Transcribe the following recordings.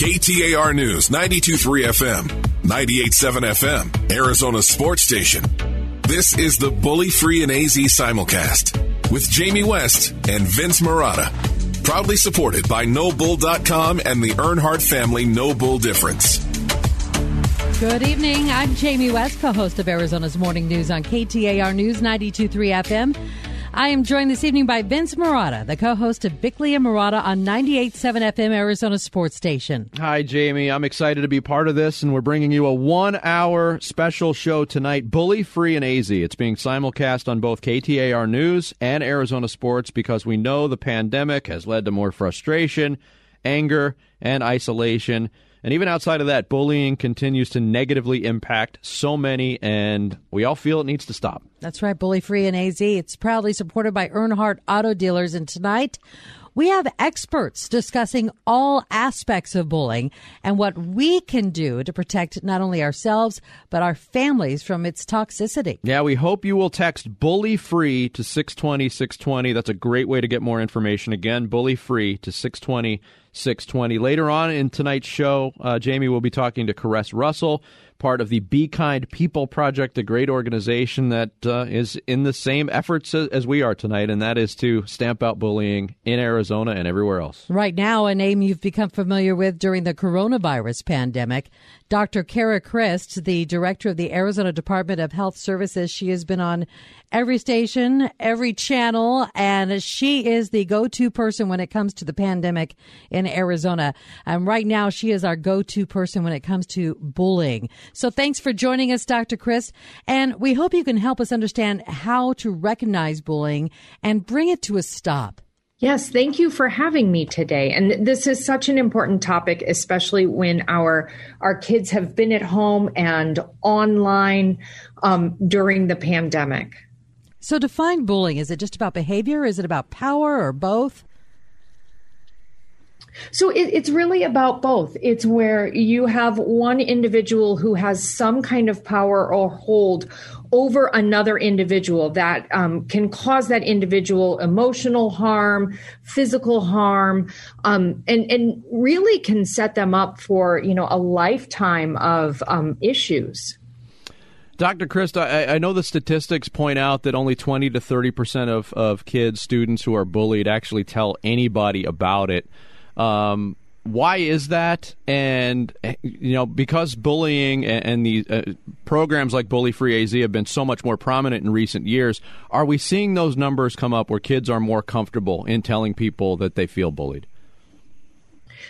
KTAR News 923 FM, 987 FM, Arizona Sports Station. This is the Bully Free and AZ simulcast with Jamie West and Vince Marotta. Proudly supported by NoBull.com and the Earnhardt family No Bull Difference. Good evening. I'm Jamie West, co host of Arizona's Morning News on KTAR News 923 FM. I am joined this evening by Vince Marotta, the co-host of Bickley and Marotta on 98.7 FM Arizona Sports Station. Hi, Jamie. I'm excited to be part of this, and we're bringing you a one-hour special show tonight, Bully Free and AZ. It's being simulcast on both KTAR News and Arizona Sports because we know the pandemic has led to more frustration, anger, and isolation. And even outside of that, bullying continues to negatively impact so many, and we all feel it needs to stop. That's right, Bully Free and AZ. It's proudly supported by Earnhardt Auto Dealers. And tonight, we have experts discussing all aspects of bullying and what we can do to protect not only ourselves, but our families from its toxicity. Yeah, we hope you will text bully free to 620 620. That's a great way to get more information. Again, bully free to 620 620. Later on in tonight's show, uh, Jamie will be talking to Caress Russell part of the Be Kind People Project, a great organization that uh, is in the same efforts as we are tonight, and that is to stamp out bullying in Arizona and everywhere else. Right now, a name you've become familiar with during the coronavirus pandemic. Dr. Cara Christ, the director of the Arizona Department of Health Services. She has been on every station, every channel, and she is the go-to person when it comes to the pandemic in Arizona. And right now, she is our go-to person when it comes to bullying. So thanks for joining us, Dr. Christ. And we hope you can help us understand how to recognize bullying and bring it to a stop. Yes, thank you for having me today. And this is such an important topic, especially when our our kids have been at home and online um, during the pandemic. So, define bullying. Is it just about behavior? Is it about power, or both? So it, it's really about both. It's where you have one individual who has some kind of power or hold over another individual that um, can cause that individual emotional harm, physical harm, um, and and really can set them up for you know a lifetime of um, issues. Dr. Christ, I, I, know the statistics point out that only 20 to 30 percent of, of kids, students who are bullied actually tell anybody about it. Um, why is that? And you know, because bullying and, and the uh, programs like Bully Free AZ have been so much more prominent in recent years, are we seeing those numbers come up where kids are more comfortable in telling people that they feel bullied?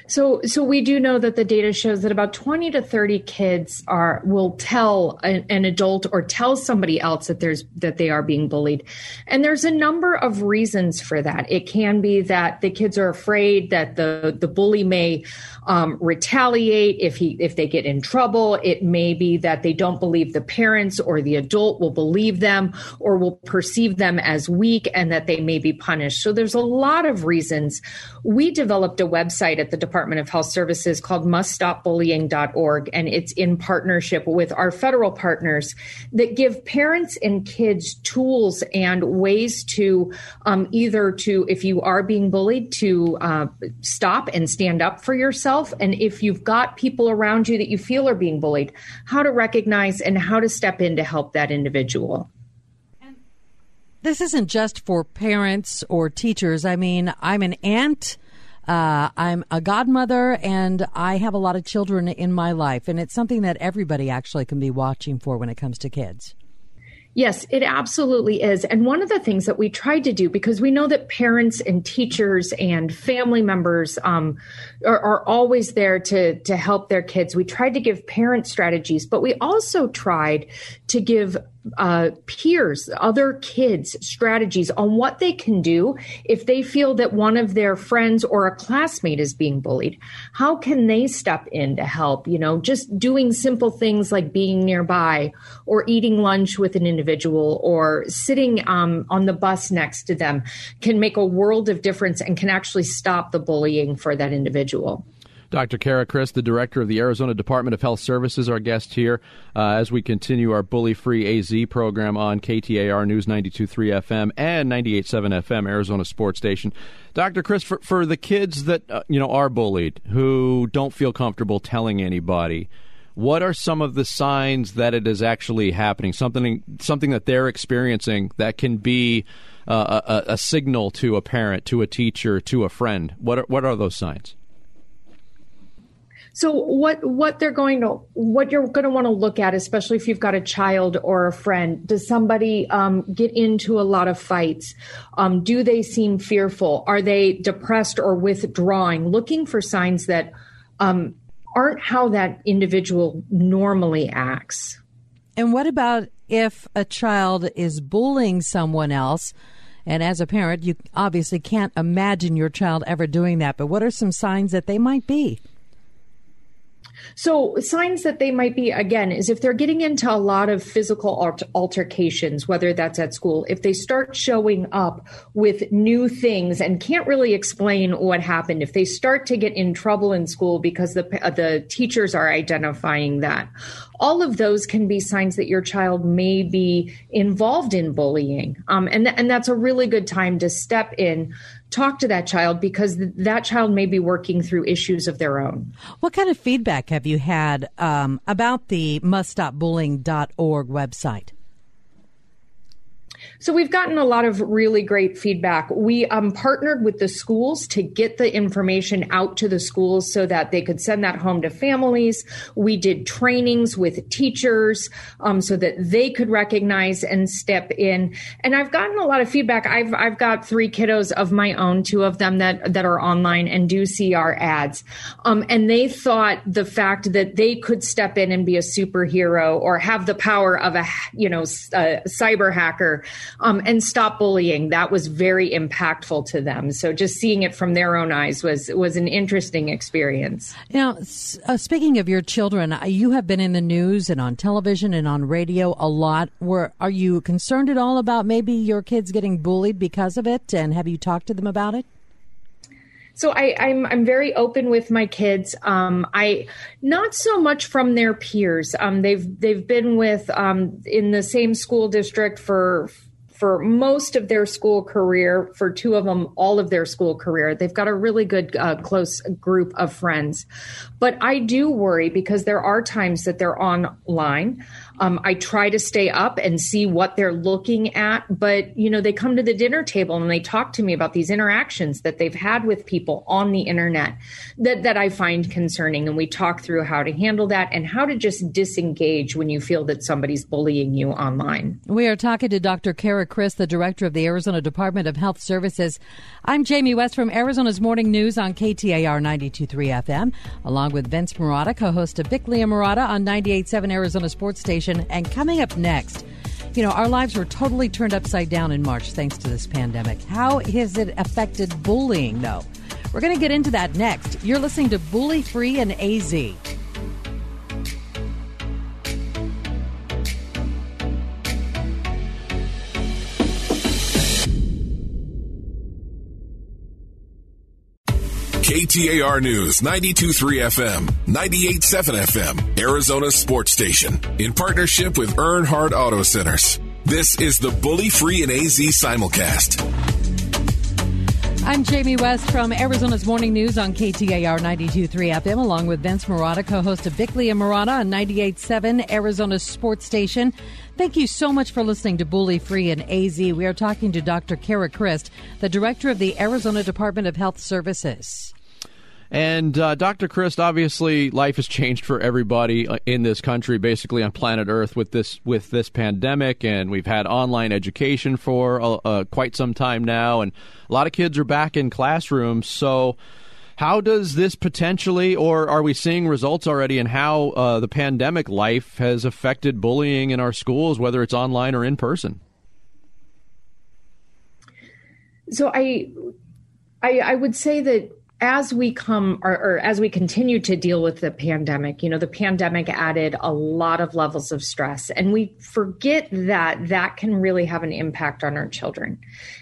So, so we do know that the data shows that about 20 to 30 kids are will tell an, an, adult or tell somebody else that there's that they are being bullied. And there's a number of reasons for that. It can be that the kids are afraid that the the bully may um, retaliate if he if they get in trouble. It may be that they don't believe the parents or the adult will believe them or will perceive them as weak and that they may be punished. So there's a lot of reasons. We developed a website at the Department of Health Services called muststopbullying.org. And it's in partnership with our federal partners that give parents and kids tools and ways to um, either to, if you are being bullied, to uh, stop and stand up for yourself. And if you've got people around you that you feel are being bullied, how to recognize and how to step in to help that individual this isn't just for parents or teachers. I mean, I'm an aunt uh, I'm a godmother and I have a lot of children in my life, and it's something that everybody actually can be watching for when it comes to kids. Yes, it absolutely is. And one of the things that we tried to do, because we know that parents and teachers and family members um, are, are, always there to, to help their kids, we tried to give parent strategies, but we also tried to give uh, peers, other kids, strategies on what they can do if they feel that one of their friends or a classmate is being bullied. How can they step in to help? You know, just doing simple things like being nearby or eating lunch with an individual or sitting um, on the bus next to them can make a world of difference and can actually stop the bullying for that individual. Dr. Cara Christ, the director of the Arizona Department of Health Services, our guest here uh, as we continue our bully free AZ program on KTAR News 92.3 FM and 98.7 FM, Arizona Sports Station. Dr. Christ, for, for the kids that uh, you know are bullied, who don't feel comfortable telling anybody, what are some of the signs that it is actually happening? Something something that they're experiencing that can be uh, a, a, signal to a parent, to a teacher, to a friend. What are, what are those signs? So what what they're going to what you're going to want to look at, especially if you've got a child or a friend, does somebody um, get into a lot of fights? Um, do they seem fearful? Are they depressed or withdrawing? Looking for signs that um, aren't how that individual normally acts. And what about if a child is bullying someone else? And as a parent, you obviously can't imagine your child ever doing that. But what are some signs that they might be? So, signs that they might be, again, is if they're getting into a lot of physical alter- altercations, whether that's at school, if they start showing up with new things and can't really explain what happened, if they start to get in trouble in school because the, uh, the teachers are identifying that, all of those can be signs that your child may be involved in bullying. Um, and, th- and that's a really good time to step in talk to that child because th- that child may be working through issues of their own. What kind of feedback have you had um, about the muststopbullying.org website? So we've gotten a lot of really great feedback. We um, partnered with the schools to get the information out to the schools so that they could send that home to families. We did trainings with teachers um, so that they could recognize and step in. And I've gotten a lot of feedback. I've I've got three kiddos of my own, two of them that that are online and do see our ads, um, and they thought the fact that they could step in and be a superhero or have the power of a you know a cyber hacker um, and stop bullying. That was very impactful to them. So just seeing it from their own eyes was was an interesting experience. Now, uh, speaking of your children, uh, you have been in the news and on television and on radio a lot. Were are you concerned at all about maybe your kids getting bullied because of it? And have you talked to them about it? So I, am I'm, I'm very open with my kids. Um, I not so much from their peers. Um, they've they've been with um, in the same school district for for most of their school career, for two of them, all of their school career. They've got a really good, uh, close group of friends. But I do worry because there are times that they're online. Um, I try to stay up and see what they're looking at, but you know, they come to the dinner table and they talk to me about these interactions that they've had with people on the internet that, that I find concerning. And we talk through how to handle that and how to just disengage when you feel that somebody's bullying you online. We are talking to Dr. Cara Christ, the director of the Arizona Department of Health Services. I'm Jamie West from Arizona's Morning News on KTAR 92.3 FM, along with Vince Marotta, co-host of Bickley and Marotta on 98.7 Arizona Sports Station and coming up next, you know, our lives were totally turned upside down in March thanks to this pandemic. How has it affected bullying, though? We're going to get into that next. You're listening to Bully Free and AZ. KTAR News 923 FM, 987 FM, Arizona Sports Station, in partnership with Earnhardt Auto Centers. This is the Bully Free and AZ simulcast. I'm Jamie West from Arizona's Morning News on KTAR 923 FM, along with Vince Marotta, co-host of Bickley and Marotta on 98.7 Arizona Sports Station. Thank you so much for listening to Bully Free and AZ. We are talking to Dr. Cara Christ, the director of the Arizona Department of Health Services. And uh, Dr. Christ, obviously, life has changed for everybody uh, in this country, basically on planet Earth, with this with this pandemic, and we've had online education for uh, uh, quite some time now, and a lot of kids are back in classrooms. So, how does this potentially, or are we seeing results already, in how uh, the pandemic life has affected bullying in our schools, whether it's online or in person? So, I, I, I would say that as we come or, or, as we continue to deal with the pandemic, you know, the pandemic added a lot of levels of stress, and we forget that that can really have an impact on our children.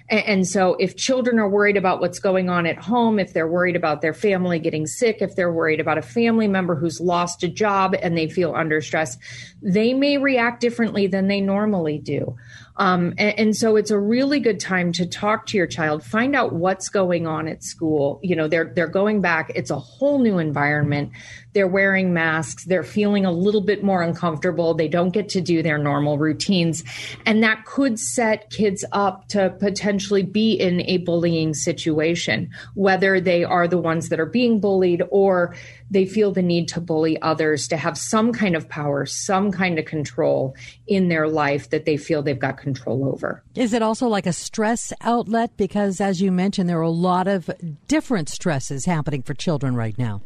And, and so, if children are worried about what's going on at home, if they're worried about their family getting sick, if they're worried about a family member who's lost a job and they feel under stress, they may react differently than they normally do. Um, and, and, so it's a really good time to talk to your child, find out what's going on at school. You know, they're they're going back. It's a whole new environment. They're wearing masks. They're feeling a little bit more uncomfortable. They don't get to do their normal routines, and that could set kids up to potentially be in a bullying situation, whether they are the ones that are being bullied or they feel the need to bully others to have some kind of power, some kind of control in their life that they feel they've got control over. Is it also like a stress outlet? Because as you mentioned, there are a lot of different stresses happening for children right now.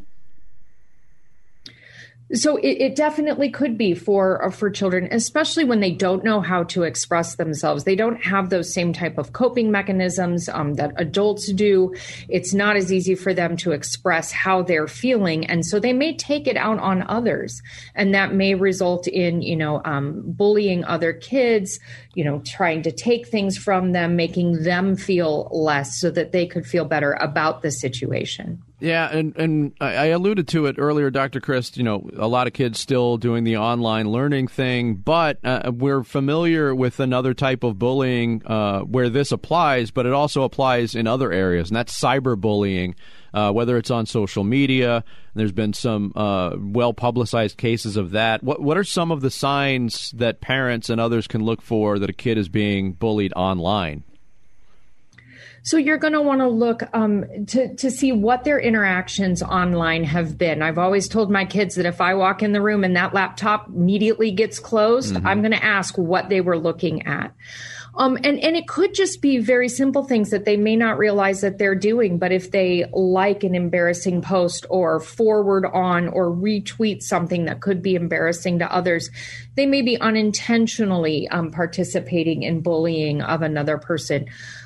So it, it, definitely could be for uh, for children, especially when they don't know how to express themselves. They don't have those same type of coping mechanisms um, that adults do. It's not as easy for them to express how they're feeling, and so they may take it out on others, and that may result in you know um, bullying other kids, you know, trying to take things from them, making them feel less, so that they could feel better about the situation. Yeah, and and I alluded to it earlier, Dr. Christ. You know, a lot of kids still doing the online learning thing, but uh, we're familiar with another type of bullying uh, where this applies, but it also applies in other areas, and that's cyberbullying. Uh, whether it's on social media, there's been some uh, well publicized cases of that. What what are some of the signs that parents and others can look for that a kid is being bullied online? So you're going to want to look um, to to see what their interactions online have been. I've always told my kids that if I walk in the room and that laptop immediately gets closed, mm-hmm. I'm going to ask what they were looking at. Um, and, and it could just be very simple things that they may not realize that they're doing. But if they like an embarrassing post or forward on or retweet something that could be embarrassing to others, they may be unintentionally um, participating in bullying of another person.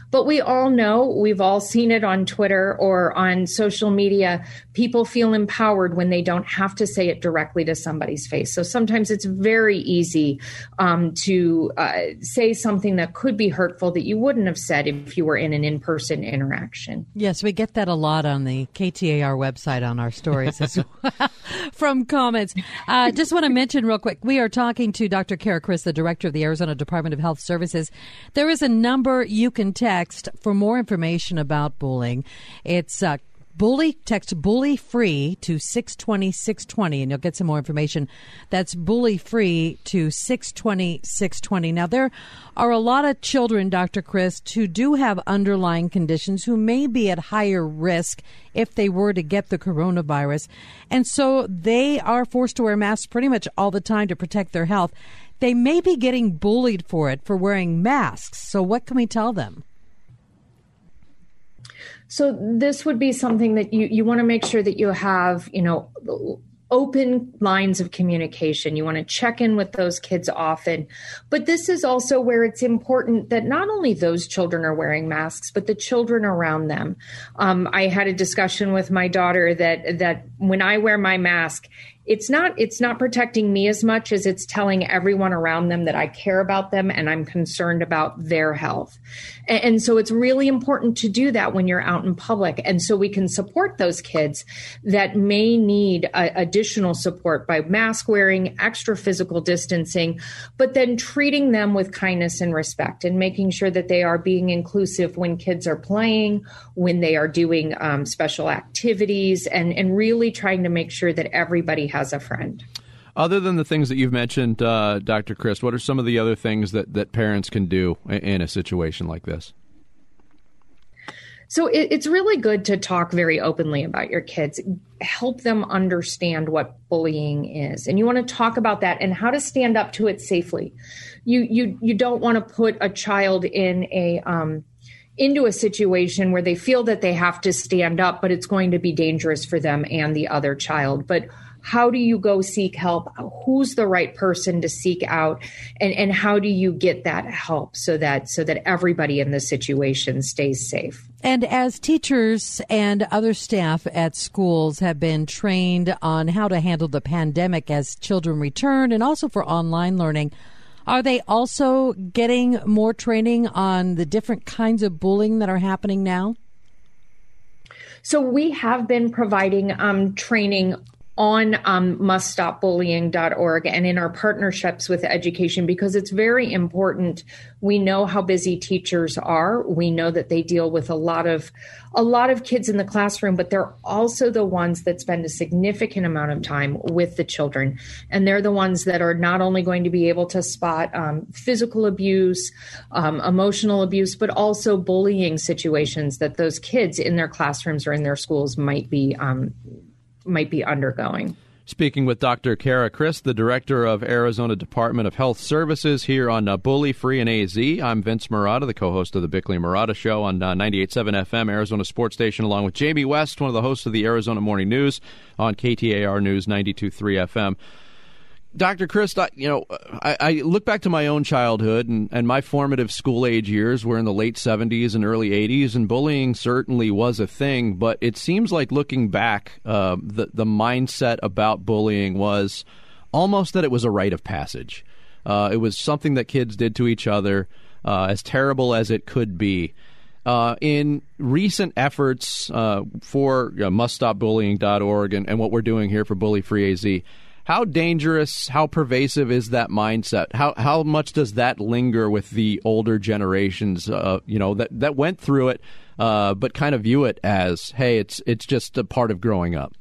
But we all know, we've all seen it on Twitter or on social media. People feel empowered when they don't have to say it directly to somebody's face. So sometimes it's very easy um, to uh, say something that could be hurtful that you wouldn't have said if you were in an in person interaction. Yes, we get that a lot on the KTAR website on our stories as well from comments. Uh, just want to mention real quick we are talking to Dr. Cara Christ, the director of the Arizona Department of Health Services. There is a number you can text text for more information about bullying. It's uh, bully text bully free to 620 620 and you'll get some more information. That's bully free to 620 620 now there are a lot of children dr chris who do have underlying conditions who may be at higher risk if they were to get the coronavirus. And so they are forced to wear masks pretty much all the time to protect their health. They may be getting bullied for it for wearing masks. So what can we tell them so this would be something that you, you want to make sure that you have, you know, open lines of communication. You want to check in with those kids often. But this is also where it's important that not only those children are wearing masks, but the children around them. Um, I had a discussion with my daughter that that when I wear my mask, it's not it's not protecting me as much as it's telling everyone around them that I care about them and I'm concerned about their health. And, and, so it's really important to do that when you're out in public. And so we can support those kids that may need additional support by mask wearing, extra physical distancing, but then treating them with kindness and respect and making sure that they are being inclusive when kids are playing, when they are doing um, special activities, and, and really trying to make sure that everybody has a friend. Other than the things that you've mentioned, uh, Dr. Christ, what are some of the other things that, that parents can do in a situation like this? So it, it's really good to talk very openly about your kids. Help them understand what bullying is, and you want to talk about that and how to stand up to it safely. You you you don't want to put a child in a um, into a situation where they feel that they have to stand up, but it's going to be dangerous for them and the other child. But how do you go seek help? Who's the right person to seek out? And, and how do you get that help so that so that everybody in the situation stays safe? And as teachers and other staff at schools have been trained on how to handle the pandemic as children return and also for online learning, are they also getting more training on the different kinds of bullying that are happening now? So we have been providing um, training on um, muststopbullying.org and in our partnerships with education because it's very important. We know how busy teachers are. We know that they deal with a lot of a lot of kids in the classroom, but they're also the ones that spend a significant amount of time with the children, and they're the ones that are not only going to be able to spot um, physical abuse, um, emotional abuse, but also bullying situations that those kids in their classrooms or in their schools might be um, might be undergoing. Speaking with Dr. Cara Christ, the director of Arizona Department of Health Services here on uh, Bully Free and AZ. I'm Vince Marotta, the co-host of the Bickley Marotta Show on uh, 98.7 FM, Arizona Sports Station, along with Jamie West, one of the hosts of the Arizona Morning News on KTAR News 92.3 FM. Dr. Christ, you know, I, I, look back to my own childhood and, and my formative school age years were in the late 70s and early 80s, and bullying certainly was a thing. But it seems like looking back, uh, the, the mindset about bullying was almost that it was a rite of passage. Uh, it was something that kids did to each other, uh, as terrible as it could be. Uh, in recent efforts uh, for uh, muststopbullying.org and, and what we're doing here for Bully Free AZ, how dangerous, how pervasive is that mindset? How how much does that linger with the older generations? Uh, you know that that went through it, uh, but kind of view it as, hey, it's it's just a part of growing up.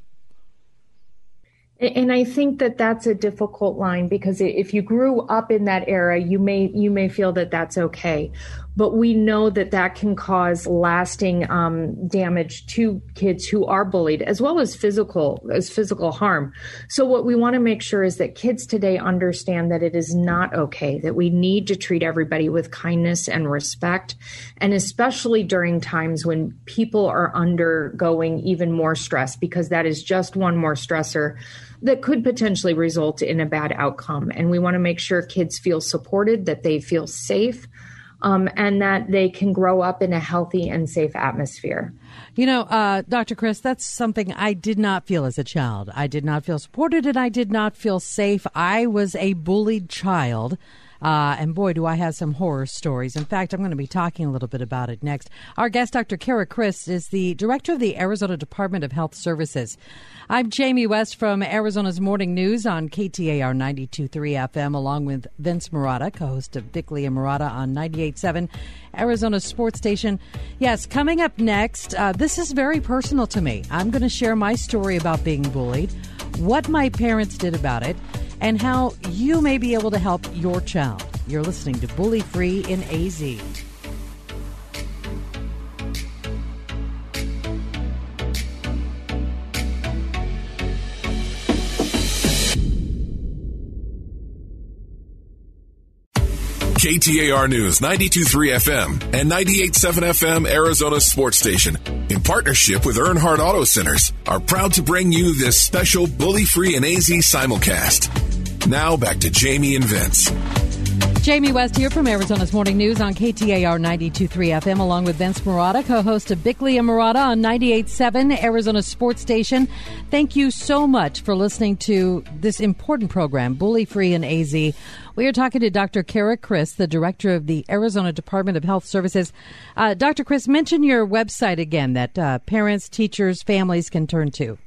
And I think that that's a difficult line because if you grew up in that era, you may you may feel that that's okay but we know that that can cause lasting um, damage to kids who are bullied as well as physical as physical harm. So what we want to make sure is that kids today understand that it is not okay that we need to treat everybody with kindness and respect and especially during times when people are undergoing even more stress because that is just one more stressor that could potentially result in a bad outcome. And we want to make sure kids feel supported that they feel safe um, and that they can grow up in a healthy and safe atmosphere. You know, uh, Dr. Christ, that's something I did not feel as a child. I did not feel supported and I did not feel safe. I was a bullied child. Uh, and boy, do I have some horror stories. In fact, I'm going to be talking a little bit about it next. Our guest, Dr. Cara Christ, is the director of the Arizona Department of Health Services. I'm Jamie West from Arizona's Morning News on KTAR 92.3 FM, along with Vince Marotta, co-host of Bickley and Marotta on 98.7 Arizona Sports Station. Yes, coming up next, uh, this is very personal to me. I'm going to share my story about being bullied, what my parents did about it, and how you may be able to help your child. You're listening to Bully Free in AZ. KTAR News 923 FM and 987 FM Arizona Sports Station, in partnership with Earnhardt Auto Centers, are proud to bring you this special bully free and AZ simulcast. Now back to Jamie and Vince. Jamie West here from Arizona's Morning News on KTAR 92.3 FM, along with Vince Marotta, co-host of Bickley and Marotta on 98.7 Arizona Sports Station. Thank you so much for listening to this important program, Bully Free and AZ. We are talking to Dr. Cara Christ, the director of the Arizona Department of Health Services. Uh, Dr. Christ, mention your website again that uh, parents, teachers, families can turn to.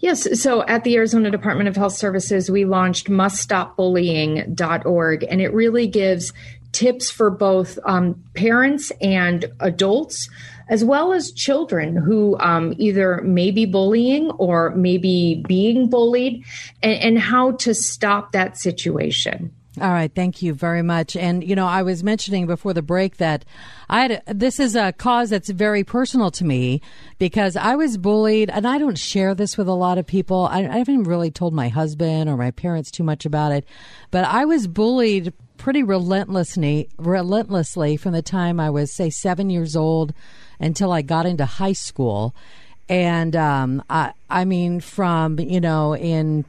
Yes. So at the Arizona Department of Health Services, we launched muststopbullying.org, and it really gives tips for both um, parents and adults, as well as children who um, either may be bullying or maybe being bullied, and, and how to stop that situation. All right, thank you very much. And you know, I was mentioning before the break that I had a, this is a cause that's very personal to me because I was bullied, and I don't share this with a lot of people. I, I haven't really told my husband or my parents too much about it, but I was bullied pretty relentlessly, relentlessly from the time I was say seven years old until I got into high school, and um, I, I mean, from you know in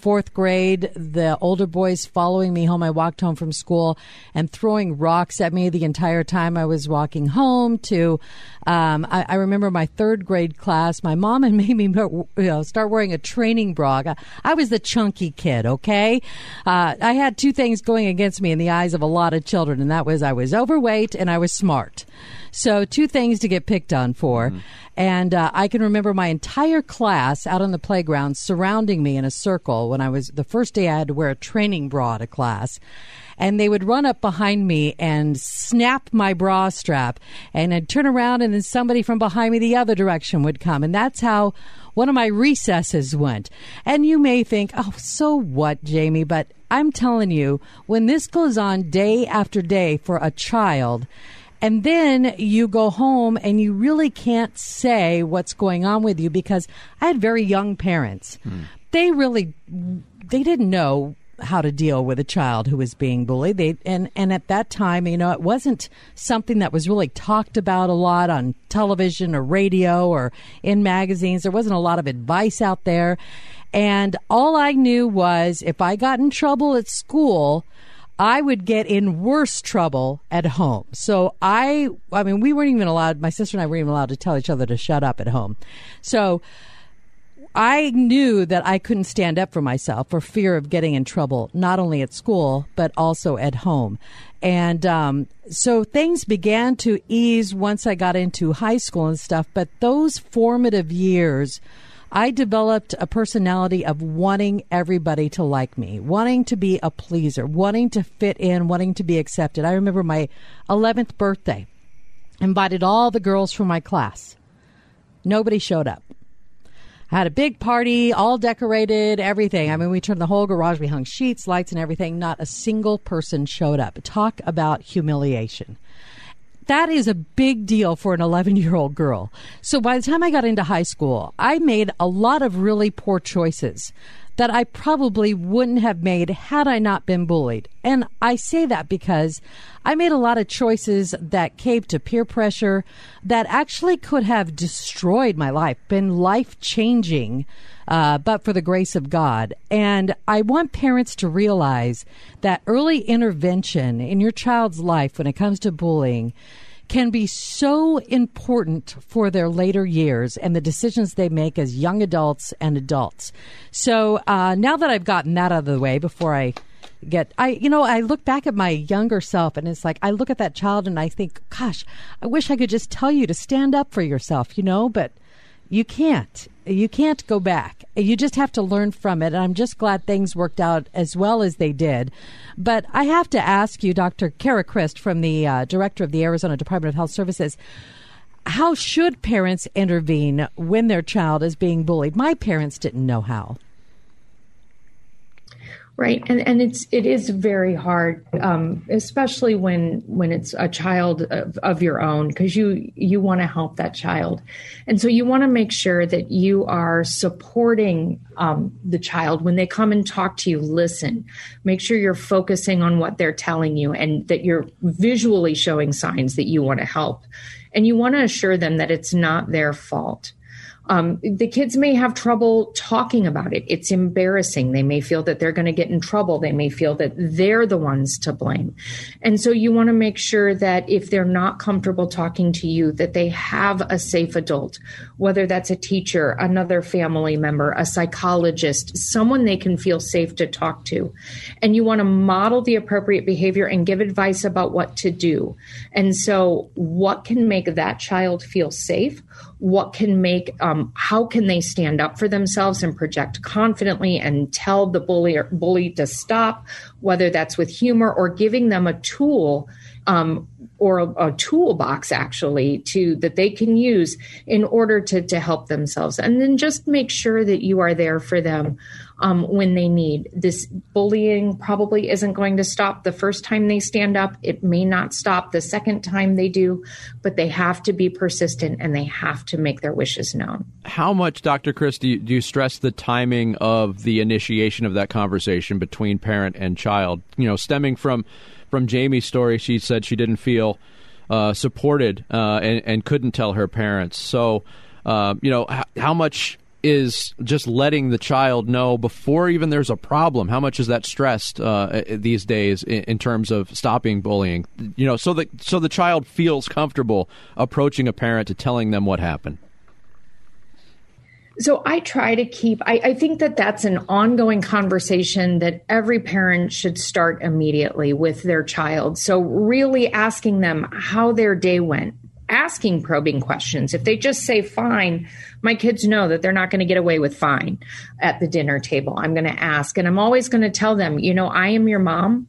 fourth grade, the older boys following me home. I walked home from school and throwing rocks at me the entire time I was walking home. To, um, I, I, remember my third grade class. My mom had made me you know, start wearing a training bra. I was the chunky kid. Okay, uh, I had two things going against me in the eyes of a lot of children, and that was I was overweight and I was smart. So two things to get picked on for. Mm. And uh, I can remember my entire class out on the playground surrounding me in a circle when I was the first day I had to wear a training bra to class. And they would run up behind me and snap my bra strap. And I'd turn around, and then somebody from behind me the other direction would come. And that's how one of my recesses went. And you may think, oh, so what, Jamie? But I'm telling you, when this goes on day after day for a child, and then you go home and you really can't say what's going on with you because I had very young parents. Hmm. They really they didn't know how to deal with a child who was being bullied. They and and at that time, you know, it wasn't something that was really talked about a lot on television or radio or in magazines. There wasn't a lot of advice out there. And all I knew was if I got in trouble at school, I would get in worse trouble at home. So I, I mean, we weren't even allowed, my sister and I weren't even allowed to tell each other to shut up at home. So I knew that I couldn't stand up for myself for fear of getting in trouble, not only at school, but also at home. And um, so things began to ease once I got into high school and stuff. But those formative years, I developed a personality of wanting everybody to like me, wanting to be a pleaser, wanting to fit in, wanting to be accepted. I remember my 11th birthday, invited all the girls from my class. Nobody showed up. I had a big party, all decorated, everything. I mean, we turned the whole garage, we hung sheets, lights, and everything. Not a single person showed up. Talk about humiliation that is a big deal for an 11 year old girl. So by the time I got into high school, I made a lot of really poor choices that I probably wouldn't have made had I not been bullied. And I say that because I made a lot of choices that caved to peer pressure that actually could have destroyed my life, been life changing uh, but for the grace of God. And I want parents to realize that early intervention in your child's life when it comes to bullying can be so important for their later years and the decisions they make as young adults and adults. So uh, now that I've gotten that out of the way before I get I you know I look back at my younger self and it's like I look at that child and I think gosh I wish I could just tell you to stand up for yourself you know but you can't. You can't go back. You just have to learn from it. And I'm just glad things worked out as well as they did. But I have to ask you, Dr. Cara Christ, from the uh, director of the Arizona Department of Health Services, how should parents intervene when their child is being bullied? My parents didn't know how. Right, and and it's it is very hard, um, especially when when it's a child of, of your own, because you you want to help that child, and so you want to make sure that you are supporting um, the child when they come and talk to you. Listen, make sure you're focusing on what they're telling you, and that you're visually showing signs that you want to help, and you want to assure them that it's not their fault. Um, the kids may have trouble talking about it. It's embarrassing. They may feel that they're going to get in trouble. They may feel that they're the ones to blame. And so you want to make sure that if they're not comfortable talking to you, that they have a safe adult, whether that's a teacher, another family member, a psychologist, someone they can feel safe to talk to. And you want to model the appropriate behavior and give advice about what to do. And so what can make that child feel safe? What can make um, how can they stand up for themselves and project confidently and tell the bully or bully to stop whether that's with humor or giving them a tool um, or a, a, toolbox actually to that they can use in order to to help themselves. And then just make sure that you are there for them um, when they need. This bullying probably isn't going to stop. The first time they stand up it may not stop. The second time they do but they have to be persistent and they have to make their wishes known. How much dr chris do you, do you stress the timing of the initiation of that conversation between parent and child? You know stemming from from Jamie's story, she said she didn't feel uh, supported uh, and, and, couldn't tell her parents. So, uh, you know, h- how much is just letting the child know before even there's a problem. How much is that stressed uh, these days in, in, terms of stopping bullying? You know, so that so the child feels comfortable approaching a parent to telling them what happened. So I try to keep, I, I, think that that's an ongoing conversation that every parent should start immediately with their child. So really asking them how their day went, asking probing questions. If they just say fine, my kids know that they're not going to get away with fine at the dinner table. I'm going to ask and I'm always going to tell them, you know, I am your mom.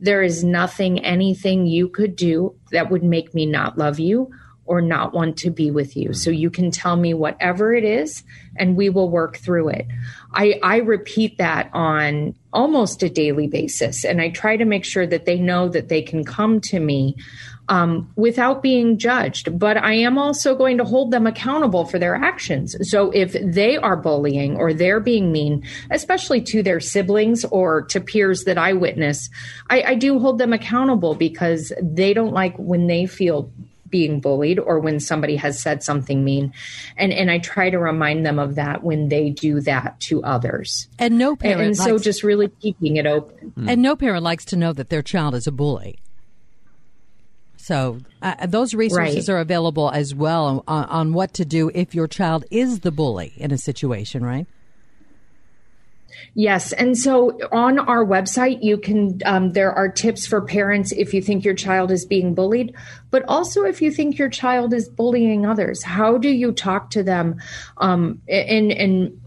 There is nothing, anything you could do that would make me not love you or not want to be with you. So mm-hmm. you can tell me whatever it is and we will work through it. I, I repeat that on almost a daily basis. And I try to make sure that they know that they can come to me um, without being judged. But I am also going to hold them accountable for their actions. So if they are bullying or they're being mean, especially to their siblings or to peers that I witness, I, I do hold them accountable because they don't like when they feel being bullied or when somebody has said something mean and and I try to remind them of that when they do that to others and no parent and, and so just really keeping it open and no parent likes to know that their child is a bully so uh, those resources right. are available as well on, on what to do if your child is the bully in a situation right Yes. And so on our website, you can, um, there are tips for parents if you think your child is being bullied, but also if you think your child is bullying others. How do you talk to them um, and, and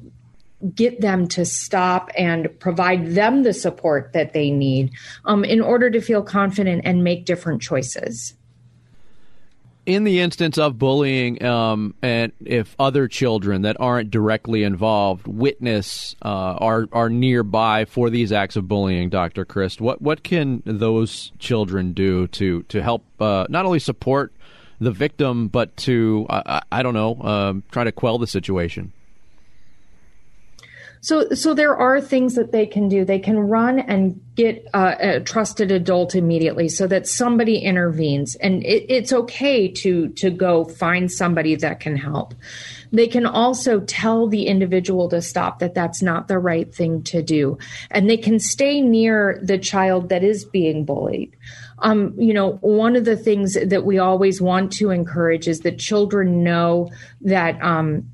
get them to stop and provide them the support that they need um, in order to feel confident and make different choices? in the instance of bullying, um, and if other children that aren't directly involved witness uh, are are nearby for these acts of bullying, Doctor Christ, what what can those children do to to help uh, not only support the victim but to uh, I don't know um, try to quell the situation? So, so there are things that they can do. They can run and get uh, a trusted adult immediately, so that somebody intervenes, and it, it's okay to to go find somebody that can help. They can also tell the individual to stop that that's not the right thing to do, and they can stay near the child that is being bullied. Um, you know, one of the things that we always want to encourage is that children know that um,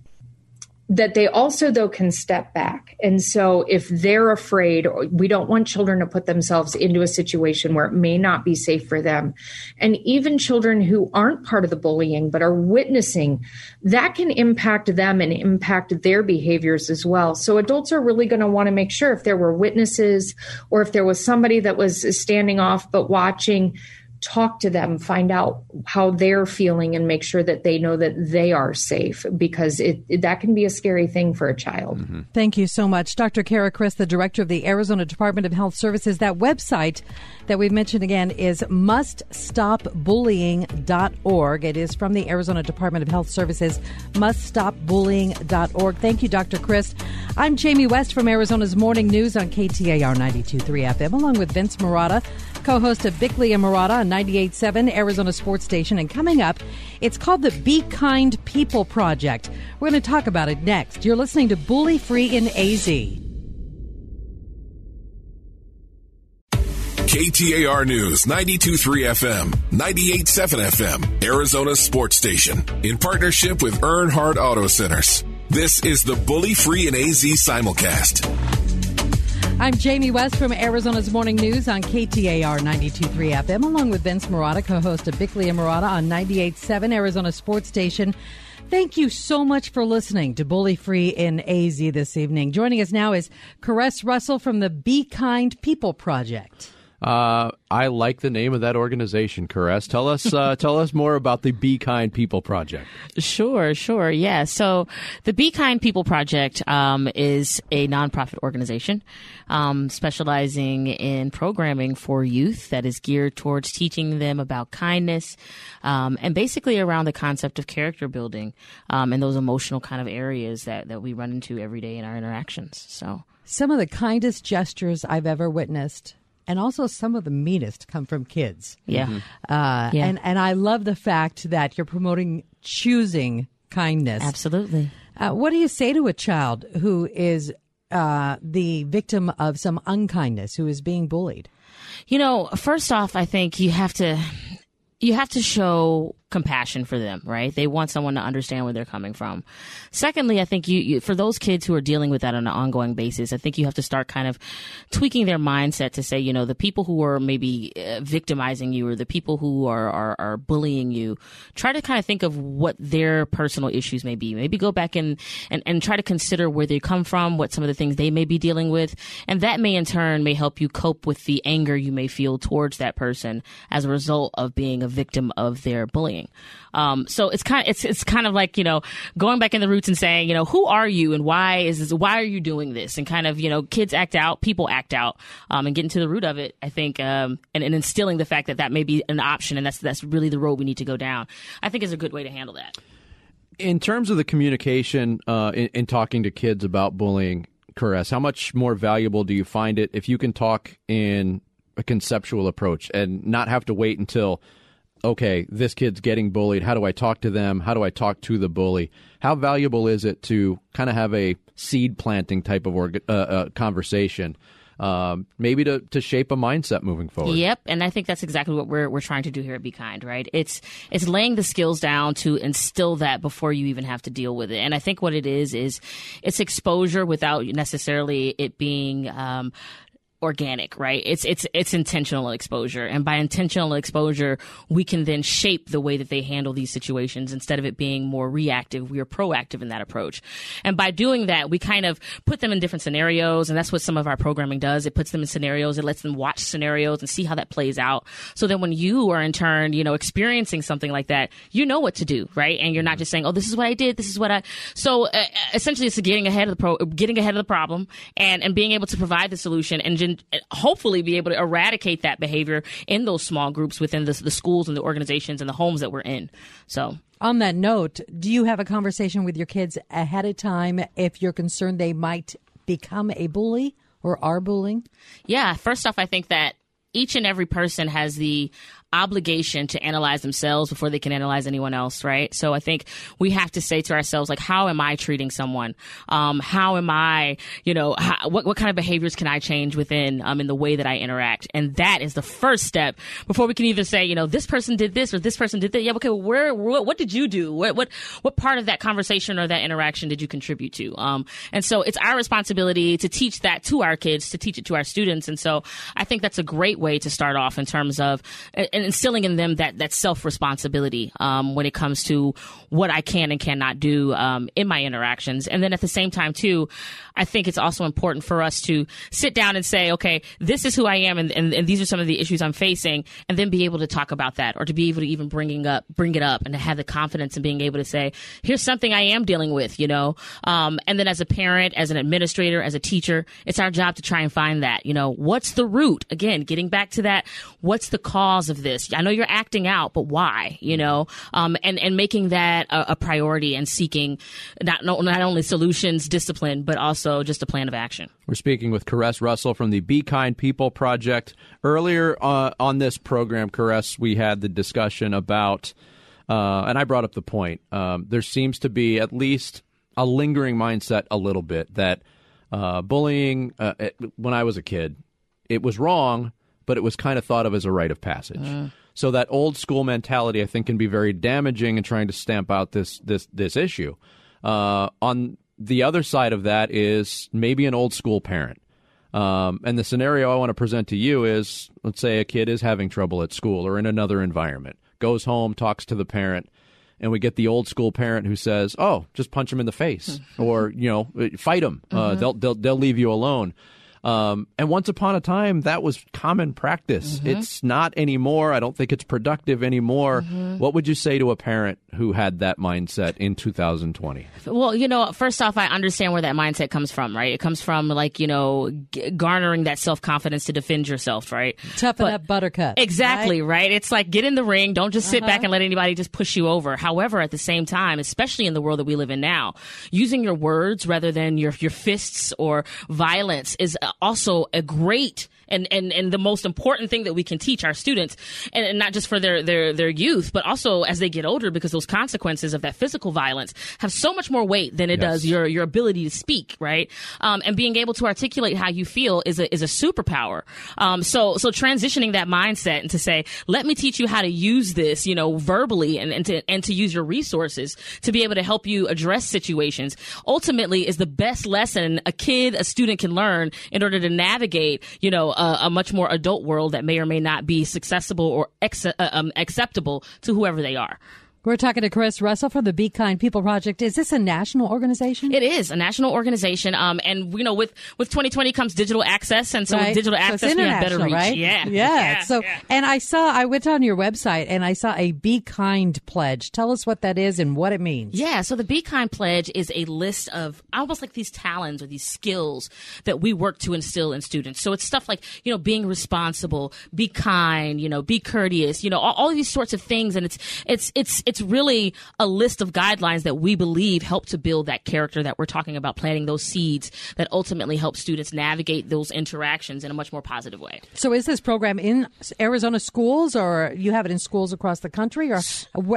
that they also though can step back. And so if they're afraid we don't want children to put themselves into a situation where it may not be safe for them. And even children who aren't part of the bullying but are witnessing that can impact them and impact their behaviors as well. So adults are really going to want to make sure if there were witnesses or if there was somebody that was standing off but watching talk to them, find out how they're feeling, and make sure that they know that they are safe because it, it that can be a scary thing for a child. Mm-hmm. Thank you so much, Dr. Cara Christ, the director of the Arizona Department of Health Services. That website that we've mentioned again is muststopbullying.org. It is from the Arizona Department of Health Services, muststopbullying.org. Thank you, Dr. Christ. I'm Jamie West from Arizona's Morning News on KTAR 92.3 FM, along with Vince Marotta co-host of Bickley and Marotta on 98.7 Arizona Sports Station. And coming up, it's called the Be Kind People Project. We're going to talk about it next. You're listening to Bully Free in AZ. KTAR News 923 FM, 987 FM, Arizona Sports Station, in partnership with Earnhardt Auto Centers. This is the Bully Free and AZ simulcast. I'm Jamie West from Arizona's Morning News on KTAR 92.3 FM, along with Vince Marotta, co-host of Bickley and Marotta on 98.7 Arizona Sports Station. Thank you so much for listening to Bully Free in AZ this evening. Joining us now is Caress Russell from the Be Kind People Project. Uh, I like the name of that organization, Caress. Tell us, uh, tell us more about the Be Kind People Project. Sure, sure, yeah. So the Be Kind People Project um, is a nonprofit organization um, specializing in programming for youth that is geared towards teaching them about kindness um, and basically around the concept of character building um, and those emotional kind of areas that that we run into every day in our interactions. So some of the kindest gestures I've ever witnessed and also some of the meanest come from kids. Yeah. Mm-hmm. Uh, yeah. And, and I love the fact that you're promoting choosing kindness. Absolutely. Uh, what do you say to a child who is uh, the victim of some unkindness, who is being bullied? You know, first off, I think you have to you have to show compassion for them, right? They want someone to understand where they're coming from. Secondly, I think you, you, for those kids who are dealing with that on an ongoing basis, I think you have to start kind of tweaking their mindset to say, you know, the people who are maybe uh, victimizing you or the people who are, are, are bullying you, try to kind of think of what their personal issues may be. Maybe go back and, and, and try to consider where they come from, what some of the things they may be dealing with. And that may in turn may help you cope with the anger you may feel towards that person as a result of being a victim of their bullying. Um, so it's kind of, it's, it's kind of like, you know, going back in the roots and saying, you know, who are you and why is this, why are you doing this? And kind of, you know, kids act out, people act out, um, and getting to the root of it, I think, um, and, and instilling the fact that that may be an option and that's, that's really the road we need to go down, I think is a good way to handle that. In terms of the communication, uh, in, in talking to kids about bullying, Caress, how much more valuable do you find it if you can talk in a conceptual approach and not have to wait until okay, this kid's getting bullied. How do I talk to them? How do I talk to the bully? How valuable is it to kind of have a seed planting type of uh, uh, conversation? Um, maybe to, to shape a mindset moving forward. Yep, and I think that's exactly what we're we're trying to do here at Be Kind, right? It's it's laying the skills down to instill that before you even have to deal with it. And I think what it is is it's exposure without necessarily it being um, organic, right? It's it's it's intentional exposure, and by intentional exposure, we can then shape the way that they handle these situations. Instead of it being more reactive, we are proactive in that approach. And by doing that, we kind of put them in different scenarios, and that's what some of our programming does. It puts them in scenarios, it lets them watch scenarios and see how that plays out. So then, when you are in turn, you know, experiencing something like that, you know what to do, right? And you're not just saying, "Oh, this is what I did. This is what I." So uh, essentially, it's getting ahead of the pro, getting ahead of the problem, and and being able to provide the solution and hopefully be able to eradicate that behavior in those small groups within the, the schools and the organizations and the homes that we're in. So. On that note, do you have a conversation with your kids ahead of time if you're concerned they might become a bully or are bullying? Yeah, first off, I think that each and every person has the obligation to analyze themselves before they can analyze anyone else, right? So I think we have to say to ourselves, like, how am I treating someone? Um, how am I, you know, how, what, what kind of behaviors can I change within, um, in the way that I interact? And that is the first step before we can even say, you know, this person did this or this person did that. Yeah, okay, well, where, what, what did you do? What, what, what part of that conversation or that interaction did you contribute to? Um, and so it's our responsibility to teach that to our kids, to teach it to our students. And so I think that's a great way to start off in terms of, instilling in them that that self responsibility um, when it comes to what I can and cannot do um, in my interactions. And then at the same time, too, I think it's also important for us to sit down and say, okay, this is who I am, and, and, and these are some of the issues I'm facing, and then be able to talk about that, or to be able to even bringing up bring it up, and to have the confidence in being able to say, here's something I am dealing with, you know. Um, and then as a parent, as an administrator, as a teacher, it's our job to try and find that, you know, what's the root? Again, getting back to that, what's the cause of this? I know you're acting out, but why? You know, um, and and making that a, a priority and seeking not not only solutions, discipline, but also just a plan of action. We're speaking with Caress Russell from the Be Kind People Project. Earlier uh, on this program, Caress, we had the discussion about, uh, and I brought up the point. Um, there seems to be at least a lingering mindset, a little bit that uh, bullying. Uh, it, when I was a kid, it was wrong, but it was kind of thought of as a rite of passage. Mm. So that old school mentality, I think, can be very damaging in trying to stamp out this this this issue. Uh, on the other side of that is maybe an old school parent. Um, and the scenario I want to present to you is let's say a kid is having trouble at school or in another environment, goes home, talks to the parent, and we get the old school parent who says, "Oh, just punch him in the face," or you know, fight him. Uh, mm-hmm. they'll they'll they'll leave you alone. Um, and once upon a time, that was common practice. Mm-hmm. It's not anymore. I don't think it's productive anymore. Mm-hmm. What would you say to a parent who had that mindset in 2020? Well, you know, first off, I understand where that mindset comes from, right? It comes from like, you know, g- garnering that self confidence to defend yourself, right? Toughen but, up, buttercup. Exactly, right? right? It's like get in the ring. Don't just sit uh-huh. back and let anybody just push you over. However, at the same time, especially in the world that we live in now, using your words rather than your, your fists or violence is also a great and and and the most important thing that we can teach our students, and, and not just for their their their youth, but also as they get older, because those consequences of that physical violence have so much more weight than it Yes. does your your ability to speak, right? Um, and being able to articulate how you feel is a is a superpower. Um, so so transitioning that mindset and to say, let me teach you how to use this, you know, verbally and, and to and to use your resources to be able to help you address situations. Ultimately, is the best lesson a kid, a student can learn in order to navigate, you know, a, a much more adult world that may or may not be successful or ex- uh, um, acceptable to whoever they are. We're talking to Caress Russell from the Be Kind People Project. Is this a national organization? It is a national organization, um, and you know, with with 2020 comes digital access, and so Right. with digital So access, we have better reach. Right? Yeah, yeah. So, yeah. and I saw, I went on your website and I saw a Be Kind pledge. Tell us what that is and what it means. Yeah, so the Be Kind Pledge is a list of almost like these talents or these skills that we work to instill in students. So it's stuff like, you know, being responsible, be kind, you know, be courteous, you know, all, all of these sorts of things. And it's, it's, it's, it's really a list of guidelines that we believe help to build that character that we're talking about, planting those seeds that ultimately help students navigate those interactions in a much more positive way. So, is this program in Arizona schools, or you have it in schools across the country, or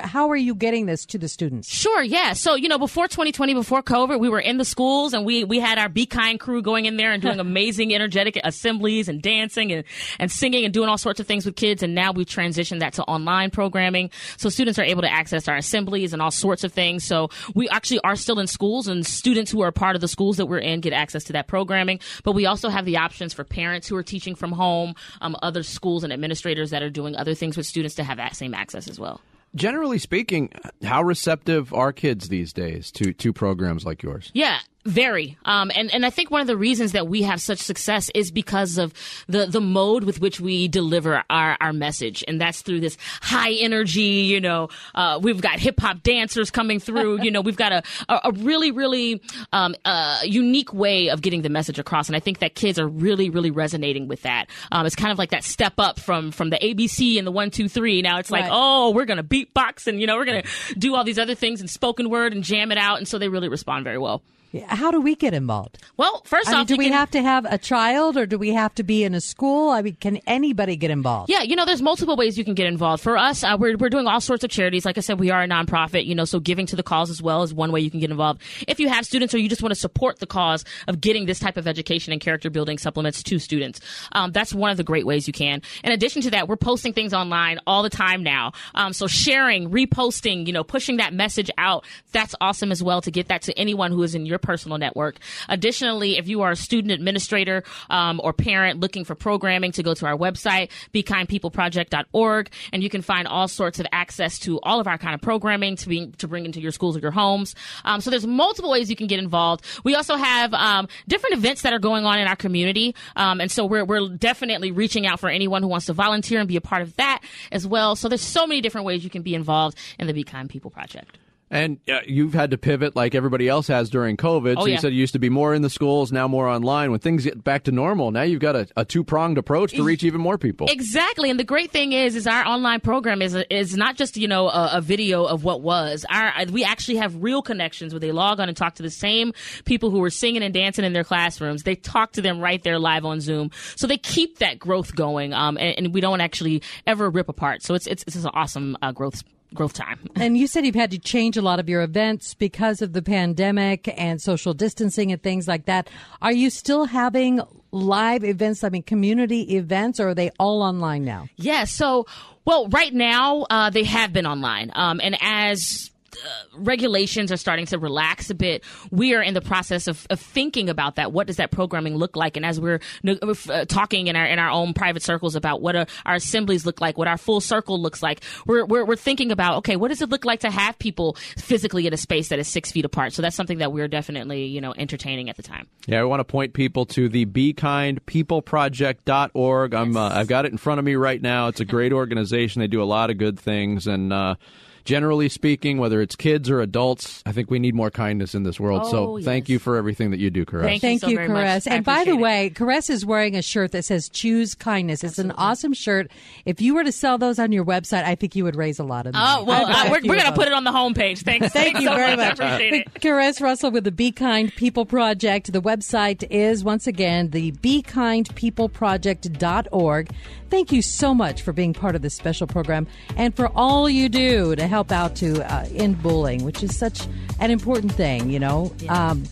how are you getting this to the students? Sure, yeah. So, you know, before 2020, before COVID, we were in the schools and we, we had our Be Kind crew going in there and doing amazing, energetic assemblies and dancing and, and singing and doing all sorts of things with kids. And now we've transitioned that to online programming. So students are able to access our assemblies and all sorts of things. So we actually are still in schools and students who are part of the schools that we're in get access to that programming. But we also have the options for parents who are teaching from home, um, other schools and administrators that are doing other things with students to have that same access as well. Generally speaking, how receptive are kids these days to to programs like yours? Yeah, very. Um, and, and I think one of the reasons that we have such success is because of the, the mode with which we deliver our, our message. And that's through this high energy, you know, uh, we've got hip hop dancers coming through, you know, we've got a, a, a really, really, um, uh, unique way of getting the message across. And I think that kids are really, really resonating with that. Um, it's kind of like that step up from, from the ABC and the one, two, three. Now it's like, Right. oh, we're going to beatbox and, you know, we're going to do all these other things and spoken word and jam it out. And so they really respond very well. How do we get involved? Well, first I mean, off, do we can- have to have a child, or do we have to be in a school? I mean, can anybody get involved? Yeah, you know, there's multiple ways you can get involved. For us, uh, we're, we're doing all sorts of charities. Like I said, we are a nonprofit, you know, so giving to the cause as well is one way you can get involved. If you have students or you just want to support the cause of getting this type of education and character building supplements to students, um, that's one of the great ways you can. In addition to that, we're posting things online all the time now. Um, so sharing, reposting, you know, pushing that message out, that's awesome as well to get that to anyone who is in your personal network. Additionally, if you are a student administrator um, or parent looking for programming, to go to our website, bekindpeopleproject.org, and you can find all sorts of access to all of our kind of programming to be to bring into your schools or your homes. Um, so there's multiple ways you can get involved. We also have um, different events that are going on in our community, um, and so we're we're definitely reaching out for anyone who wants to volunteer and be a part of that as well. So there's so many different ways you can be involved in the Be Kind People Project. And uh, you've had to pivot like everybody else has during COVID. Oh, so you yeah. said you used to be more in the schools, now more online. When things get back to normal, now you've got a, a two pronged approach to reach even more people. Exactly, and the great thing is, is our online program is is not just you know a, a video of what was. Our we actually have real connections where they log on and talk to the same people who were singing and dancing in their classrooms. They talk to them right there live on Zoom, so they keep that growth going. Um, and, and we don't actually ever rip apart. So it's it's it's an awesome uh, growth growth time. And you said you've had to change a lot of your events because of the pandemic and social distancing and things like that. Are you still having live events, I mean, community events, or are they all online now? Yeah. So, well, right now uh, they have been online, um, and as uh, regulations are starting to relax a bit, we are in the process of, of thinking about that. What does that programming look like? And as we're uh, talking in our in our own private circles about what uh, our assemblies look like, what our full circle looks like, we're, we're we're thinking about okay, what does it look like to have people physically in a space that is six feet apart? So that's something that we're definitely you know entertaining at the time. Yeah, I want to point people to the Be Kind People BeKindPeopleProject.org. I'm uh, I've got it in front of me right now. It's a great organization. They do a lot of good things and uh, generally speaking, whether it's kids or adults, I think we need more kindness in this world. Oh, so yes. thank you for everything that you do, Caress. Thank you Thank so you, very. Caress. I And by the it. way, Caress is wearing a shirt that says "Choose Kindness." It's an awesome shirt. If you were to sell those on your website, I think you would raise a lot of money. Oh well, uh, we're, we're gonna put it on the homepage. Thanks. Thank you so very I much. appreciate it. Caress Russell with the Be Kind People Project. The website is once again the BeKindPeopleProject.org. Thank you so much for being part of this special program and for all you do to help out to uh, end bullying, which is such an important thing, you know. Um,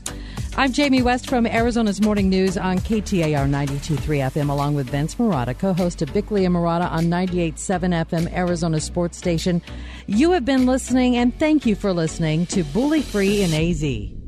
I'm Jamie West from Arizona's Morning News on KTAR 92.3 FM, along with Vince Marotta, co-host of Bickley and Marotta on 98.7 FM, Arizona Sports Station. You have been listening, and thank you for listening to Bully Free in AZ.